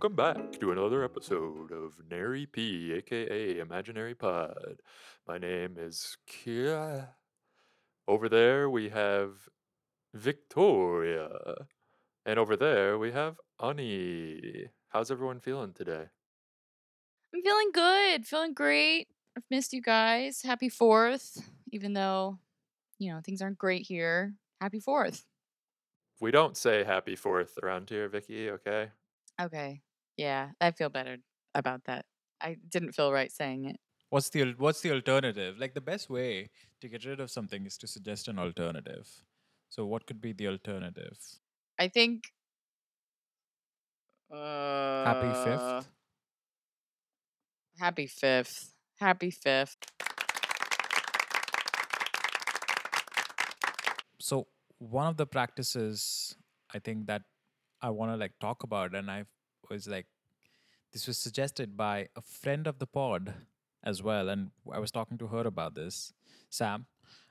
welcome back to another episode of Nary P, aka Imaginary Pod. My name is Kia. Over there we have Victoria. And over there we have Ani. How's everyone feeling today? I'm feeling good, feeling great. I've missed you guys. Happy 4th, even though, you know, things aren't great here. Happy 4th. We don't say happy fourth around here, Vicky, okay? Okay. Yeah, I feel better about that. I didn't feel right saying it. What's the what's the alternative? Like the best way to get rid of something is to suggest an alternative. So what could be the alternative? I think uh Happy fifth. Happy 5th. Happy 5th. So one of the practices I think that I want to like talk about, and I was like, this was suggested by a friend of the pod as well, and I was talking to her about this, Sam.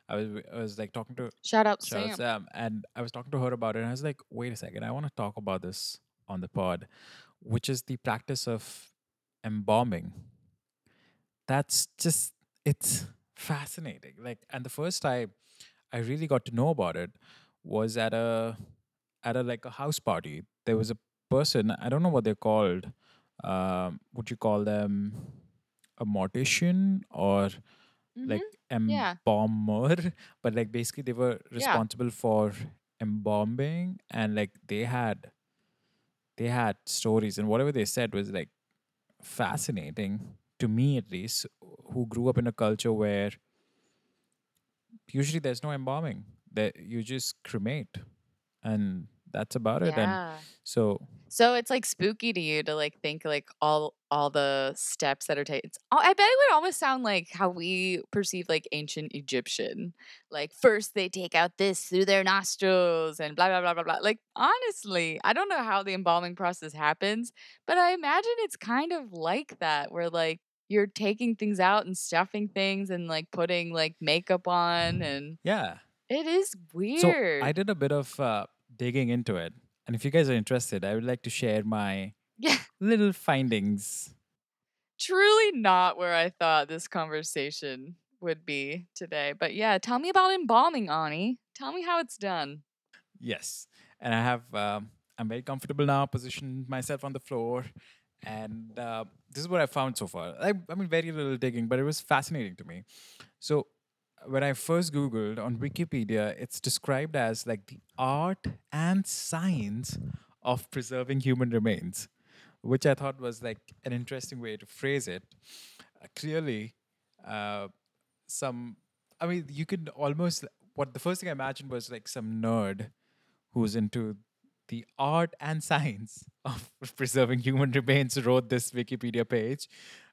I was I was like talking to Shout out Shout Sam. Sam. And I was talking to her about it, and I was like, wait a second, I want to talk about this on the pod, which is the practice of embalming. That's just, it's fascinating. Like, and the first time I really got to know about it was at a, at a like a house party. There was a person, I don't know what they're called. Um, would you call them a mortician or like Mhm. Yeah. embalmer but like basically they were Yeah. responsible for embalming and like they had they had stories and whatever they said was like fascinating to me at least who grew up in a culture where usually there's no embalming that you just cremate and that's about it and so So it's like spooky to you to like think like all all the steps that are taken. I bet it would almost sound like how we perceive like ancient Egyptian. Like first they take out this through their nostrils and blah blah blah blah blah. Like honestly, I don't know how the embalming process happens, but I imagine it's kind of like that where like you're taking things out and stuffing things and like putting like makeup on and yeah it is weird. so weird. i did a bit of uh, digging into it and if you guys are interested i would like to share my yeah. little findings truly not where I thought this conversation would be today. But yeah, tell me about embalming, Ani. Tell me how it's done. Yes, and I have. Um, I'm very comfortable now, positioned myself on the floor, and uh, this is what I found so far. I, I mean, very little digging, but it was fascinating to me. So, when I first Googled on Wikipedia, it's described as like the art and science of preserving human remains, which I thought was like an interesting way to phrase it. Uh, clearly, uh, some i mean you could almost what the first thing i imagined was like some nerd who's into the art and science of preserving human remains wrote this wikipedia page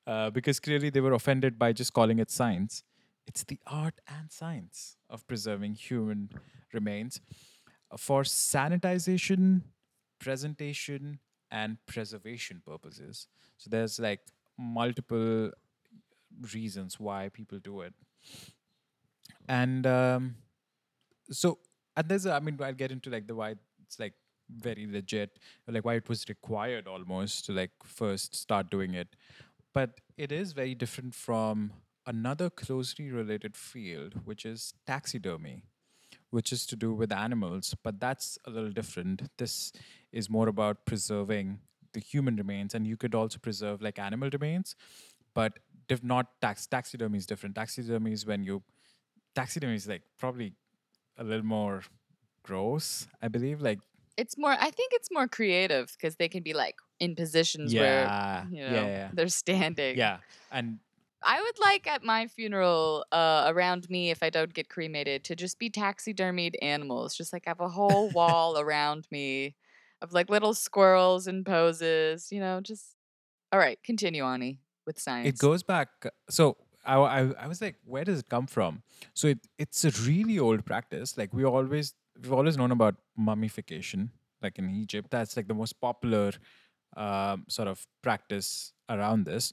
uh, because clearly they were offended by just calling it science it's the art and science of preserving human remains uh, for sanitization presentation and preservation purposes. So there's like multiple reasons why people do it. And um, so and there's i mean i'll get into like the why it's like very legit like why it was required almost to like first start doing it. But it is very different from another closely related field which is taxidermy which is to do with animals but that's a little different. This is more about preserving the human remains and you could also preserve like animal remains but diff- not tax taxidermy is different. Taxidermy is when you taxidermy is like probably a little more gross i believe like It's more, I think it's more creative because they can be like in positions where, yeah. you yeah know, yeah. they're standing. yeah and I would like at my funeral, uh, around me, if I don't get cremated, to just be taxidermied animals. Just like have a whole wall around me of like little squirrels and poses, you know, just. All right, continue, Ani, with science. it goes back so I, I, I was like where does it come from so it, it's a really old practice like we always we've always known about mummification like in egypt that's like the most popular um, sort of practice around this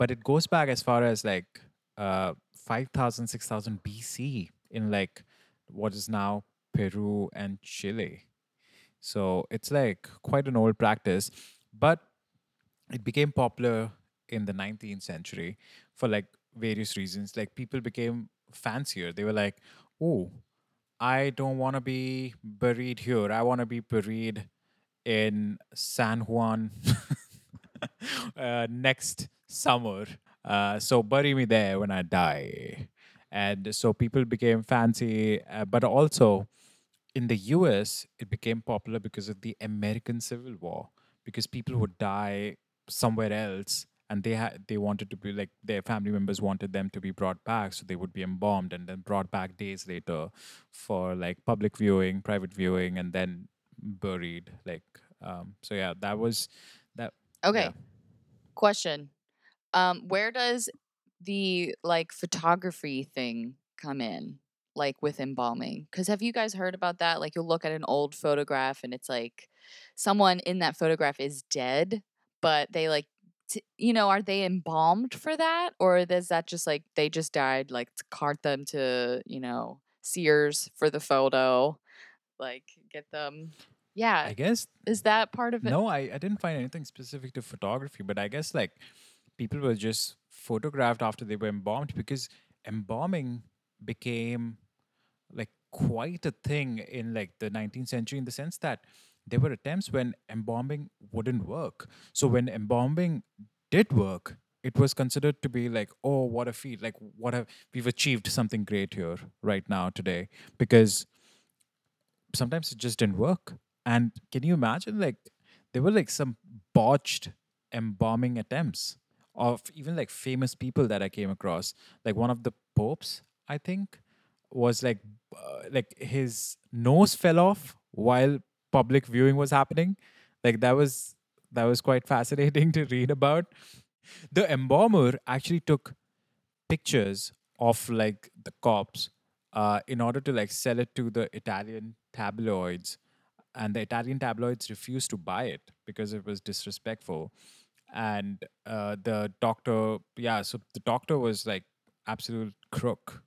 but it goes back as far as like uh, 5000 6000 bc in like what is now peru and chile so it's like quite an old practice but it became popular in the 19th century for like various reasons. Like people became fancier. They were like, oh, I don't want to be buried here. I want to be buried in San Juan uh, next summer. Uh, so bury me there when I die. And so people became fancy, uh, but also in the US, it became popular because of the American Civil War, because people would die somewhere else and they had they wanted to be like their family members wanted them to be brought back so they would be embalmed and then brought back days later for like public viewing private viewing and then buried like um so yeah that was that Okay, yeah question. Um, where does the like photography thing come in? Like with embalming? Because have you guys heard about that? Like you'll look at an old photograph and it's like someone in that photograph is dead, but they like, t- you know, are they embalmed for that? Or is that just like they just died, like to cart them to, you know, Sears for the photo, like get them. Yeah. i guess Is that part of it? no I, I didn't find anything specific to photography but i guess like people were just photographed after they were embalmed because embalming became like quite a thing in like the 19th century in the sense that there were attempts when embalming wouldn't work so when embalming did work it was considered to be like oh what a feat like what have we've achieved something great here right now today because sometimes it just didn't work. And can you imagine like there were like some botched embalming attempts of even like famous people that I came across. Like one of the popes, I think, was like uh, like his nose fell off while public viewing was happening. Like that was that was quite fascinating to read about. The embalmer actually took pictures of like the cops uh, in order to like sell it to the Italian tabloids, and the Italian tabloids refused to buy it because it was disrespectful. And uh, the doctor, yeah, so the doctor was like absolute crook.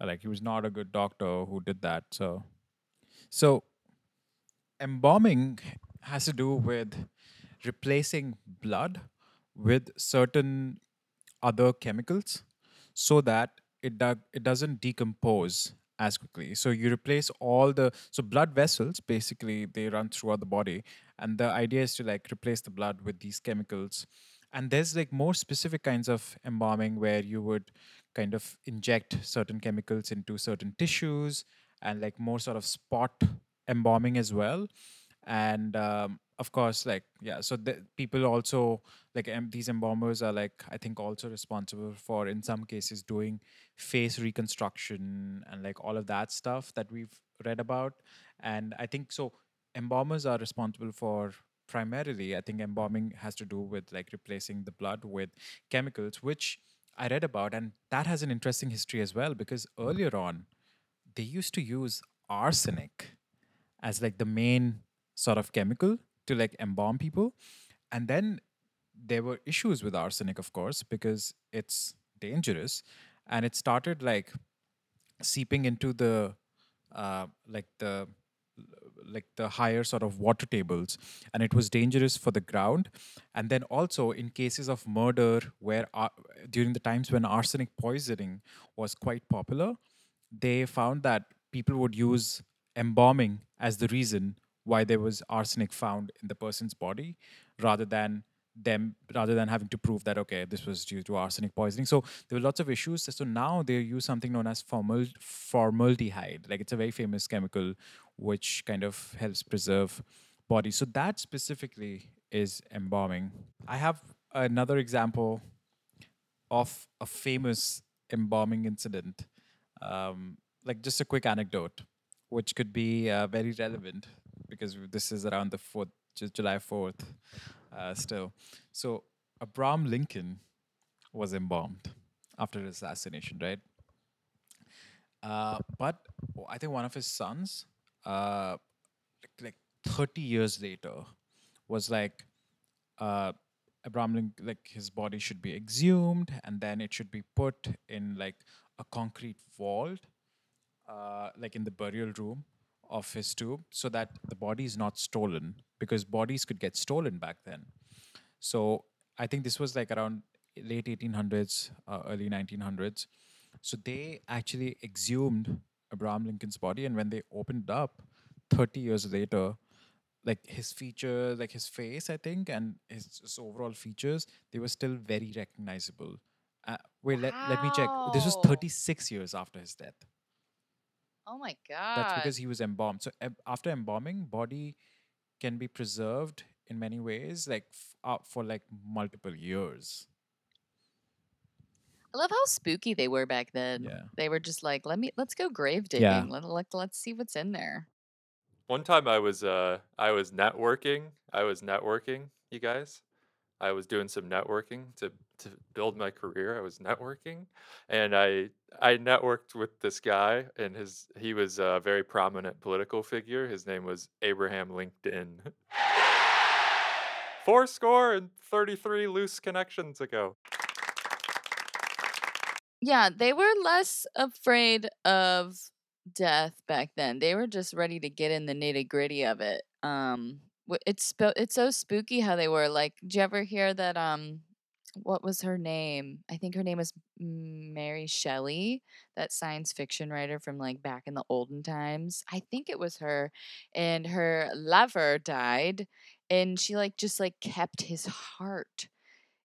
Like he was not a good doctor who did that. So, so embalming has to do with replacing blood with certain other chemicals so that it do- it doesn't decompose as quickly. So you replace all the so blood vessels basically they run throughout the body. And the idea is to like replace the blood with these chemicals. And there's like more specific kinds of embalming where you would kind of inject certain chemicals into certain tissues and like more sort of spot embalming as well. And um, of course like yeah so the, people also like em- these embalmers are like i think also responsible for in some cases doing face reconstruction and like all of that stuff that we've read about. And i think so embalmers are responsible for primarily i think embalming has to do with like replacing the blood with chemicals which i read about and that has an interesting history as well because earlier on they used to use arsenic as like the main sort of chemical to like embalm people. And then there were issues with arsenic of course because it's dangerous. And it started like seeping into the uh, like the like the higher sort of water tables. And it was dangerous for the ground. And then also in cases of murder where ar- during the times when arsenic poisoning was quite popular they found that people would use embalming as the reason why there was arsenic found in the person's body rather than them rather than having to prove that okay this was due to arsenic poisoning. So there were lots of issues. So now they use something known as formal formaldehyde. Like it's a very famous chemical which kind of helps preserve bodies so that specifically is embalming. I have another example of a famous embalming incident. Um, like just a quick anecdote, which could be uh, very relevant because this is around the 4th, July 4th uh, still. So, Abraham Lincoln was embalmed after his assassination, right? Uh, but I think one of his sons, uh, like, like 30 years later, was like, uh, Abraham Lincoln, like his body should be exhumed and then it should be put in like a concrete vault, uh, like in the burial room of his tomb, so that the body is not stolen because bodies could get stolen back then. So I think this was like around late 1800s, uh, early 1900s. So they actually exhumed Abraham Lincoln's body, and when they opened it up 30 years later, like his features, like his face, I think, and his, his overall features, they were still very recognizable. Uh, wait, let, let me check. This was 36 years after his death. Oh my god. That's because he was embalmed. So em- after embalming, body can be preserved in many ways, like f- uh, for like multiple years. I love how spooky they were back then. Yeah. They were just like, let me let's go grave digging. Yeah. Let, let, let's see what's in there. One time I was uh I was networking. I was networking, you guys. I was doing some networking to to build my career. I was networking and I I networked with this guy and his he was a very prominent political figure. His name was Abraham Lincoln. Four score and 33 loose connections ago. Yeah, they were less afraid of death back then. They were just ready to get in the nitty gritty of it. Um, it's it's so spooky how they were. Like, did you ever hear that? Um, what was her name? I think her name was Mary Shelley, that science fiction writer from like back in the olden times. I think it was her, and her lover died, and she like just like kept his heart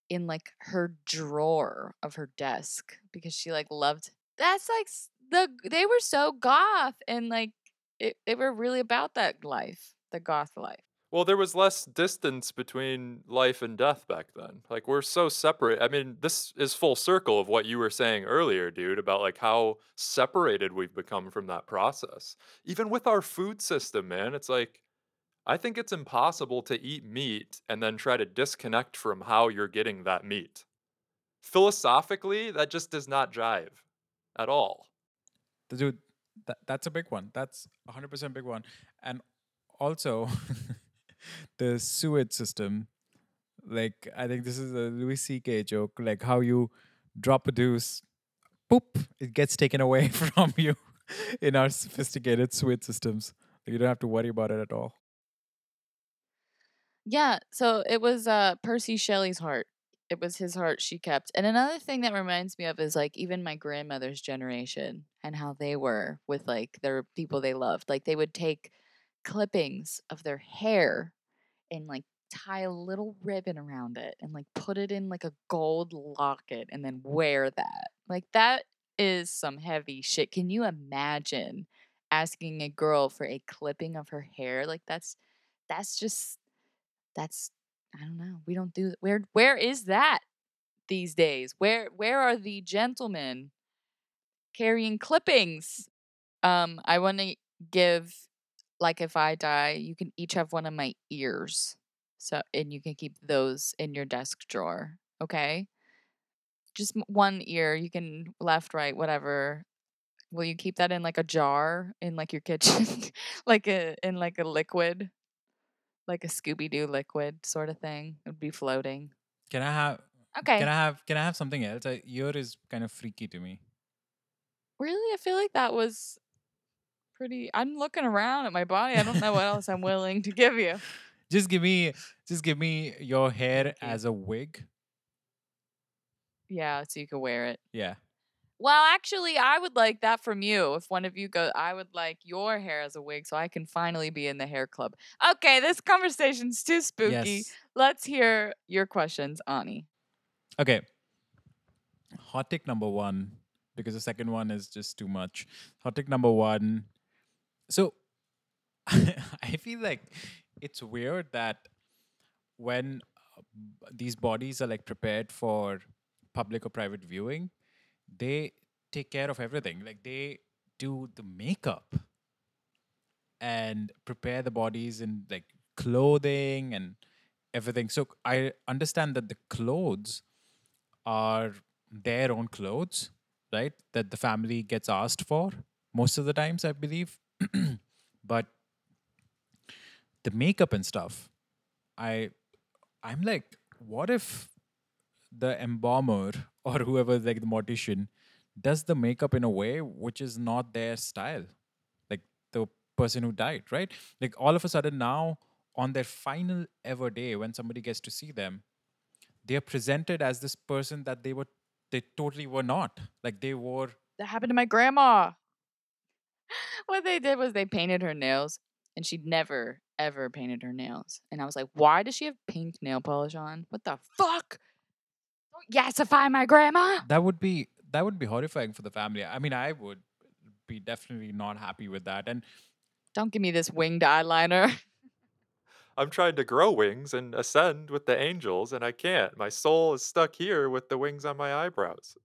in like her drawer of her desk because she like loved that's like the they were so goth and like it, they were really about that life the goth life Well, there was less distance between life and death back then. Like we're so separate. I mean, this is full circle of what you were saying earlier, dude, about like how separated we've become from that process. Even with our food system, man, it's like I think it's impossible to eat meat and then try to disconnect from how you're getting that meat. Philosophically, that just does not jive at all. Dude, that, that's a big one. That's 100% big one. And also, the sewage system. Like, I think this is a Louis C.K. joke. Like, how you drop a deuce, boop, it gets taken away from you in our sophisticated sewage systems. You don't have to worry about it at all. yeah so it was uh percy shelley's heart it was his heart she kept and another thing that reminds me of is like even my grandmother's generation and how they were with like their people they loved like they would take clippings of their hair and like tie a little ribbon around it and like put it in like a gold locket and then wear that. Like that is some heavy shit. Can you imagine asking a girl for a clipping of her hair? Like that's that's just that's I don't know. We don't do where where is that these days? Where where are the gentlemen carrying clippings? Um I want to give like if I die, you can each have one of my ears. So and you can keep those in your desk drawer, okay? Just one ear, you can left, right, whatever. Will you keep that in like a jar in like your kitchen? like a in like a liquid? Like a Scooby Doo liquid sort of thing. It would be floating. Can I have Okay. can I have can I have something else? A ear is kind of freaky to me. really? I feel like that was pretty I'm looking around at my body. I don't know what else I'm willing to give you. Just give me just give me your hair as a wig. Yeah, so you can wear it. Yeah. Well, actually, I would like that from you. If one of you go, I would like your hair as a wig so I can finally be in the hair club. Okay, this conversation's too spooky. Yes. Let's hear your questions, Ani. Okay. Hot take number one, because the second one is just too much. Hot take number one. So I feel like it's weird that when uh, these bodies are like prepared for public or private viewing, they take care of everything. Like they do the makeup and prepare the bodies in like clothing and everything. So I understand that the clothes are their own clothes, right? That the family gets asked for most of the times, I believe. but the makeup and stuff, I I'm like, what if the embalmer or whoever like the mortician does the makeup in a way which is not their style? Like the person who died, right? Like all of a sudden now on their final ever day when somebody gets to see them, they are presented as this person that they were they totally were not. Like they wore That happened to my grandma. what they did was they painted her nails, and she'd never ever painted her nails. And I was like, why does she have pink nail polish on? What the fuck? Don't yassify my grandma. that would be that would be horrifying for the family. I mean, I would be definitely not happy with that. And Don't give me this winged eyeliner. I'm trying to grow wings and ascend with the angels, and I can't. My soul is stuck here with the wings on my eyebrows.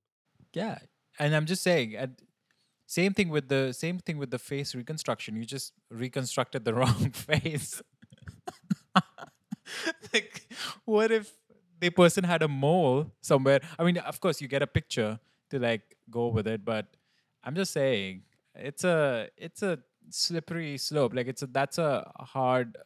yeah, and I'm just saying, and same thing with the same thing with the face reconstruction. You just reconstructed the wrong face. like, what if the person had a mole somewhere? I mean, of course, you get a picture to like go with it, but I'm just saying, it's a it's a slippery slope. Like, it's a that's a hard,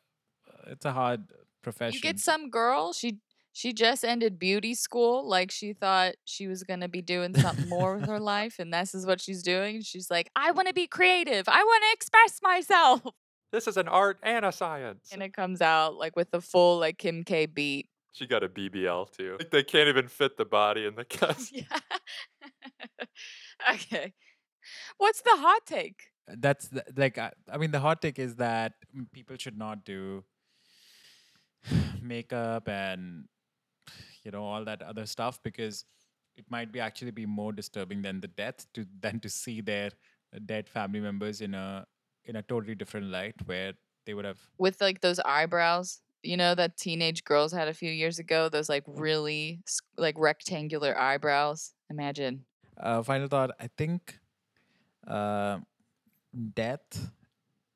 it's a hard profession. You get some girl, she she just ended beauty school, like she thought she was gonna be doing something more with her life, and this is what she's doing. She's like, I want to be creative. I want to express myself, This is an art and a science. and it comes out like with the full like Kim K beat. She got a BBL too. Like, they can't even fit the body in the cast. Yeah. okay. What's the hot take? that's the, like I, I mean the hot take is that mm, people should not do makeup and you know all that other stuff because it might be actually be more disturbing than the death to than to see their dead family members in a in a totally different light where they would have With like those eyebrows, you know, that teenage girls had a few years ago. Those like really like rectangular eyebrows. Imagine. uh, final thought i think uh, death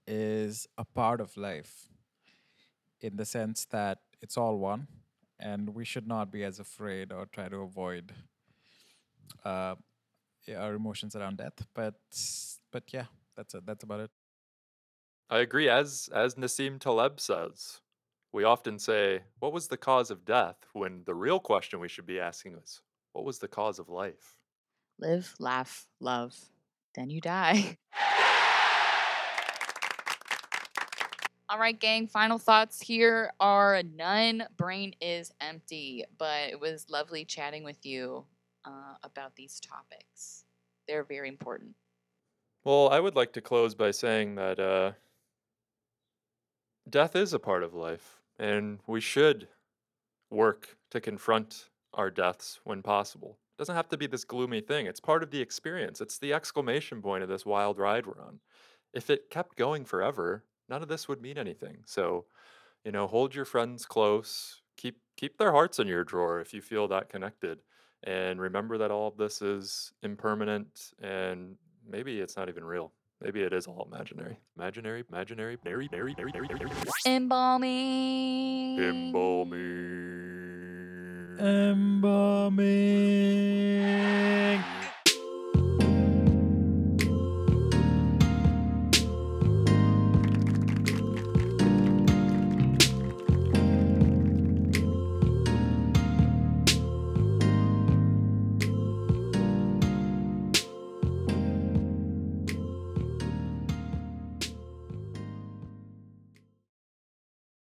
is a part of life in the sense that it's all one and we should not be as afraid or try to avoid uh, our emotions around death but but yeah that's it that's about it I agree. As as Nassim Taleb says, we often say, "What was the cause of death?" When the real question we should be asking is, "What was the cause of life?" Live, laugh, love. Then you die. All right, gang. Final thoughts here are none. Brain is empty, but it was lovely chatting with you uh, about these topics. They're very important. Well, I would like to close by saying that uh, death is a part of life, and we should work to confront our deaths when possible. It doesn't have to be this gloomy thing. It's part of the experience. It's the exclamation point of this wild ride we're on. If it kept going forever, none of this would mean anything. So, you know, hold your friends close. Keep keep their hearts in your drawer if you feel that connected. And remember that all of this is impermanent and maybe it's not even real. Maybe it is all imaginary. Imaginary, imaginary, nary, nary, nary, nary, nary, nary. Embalming. Embalming. embalming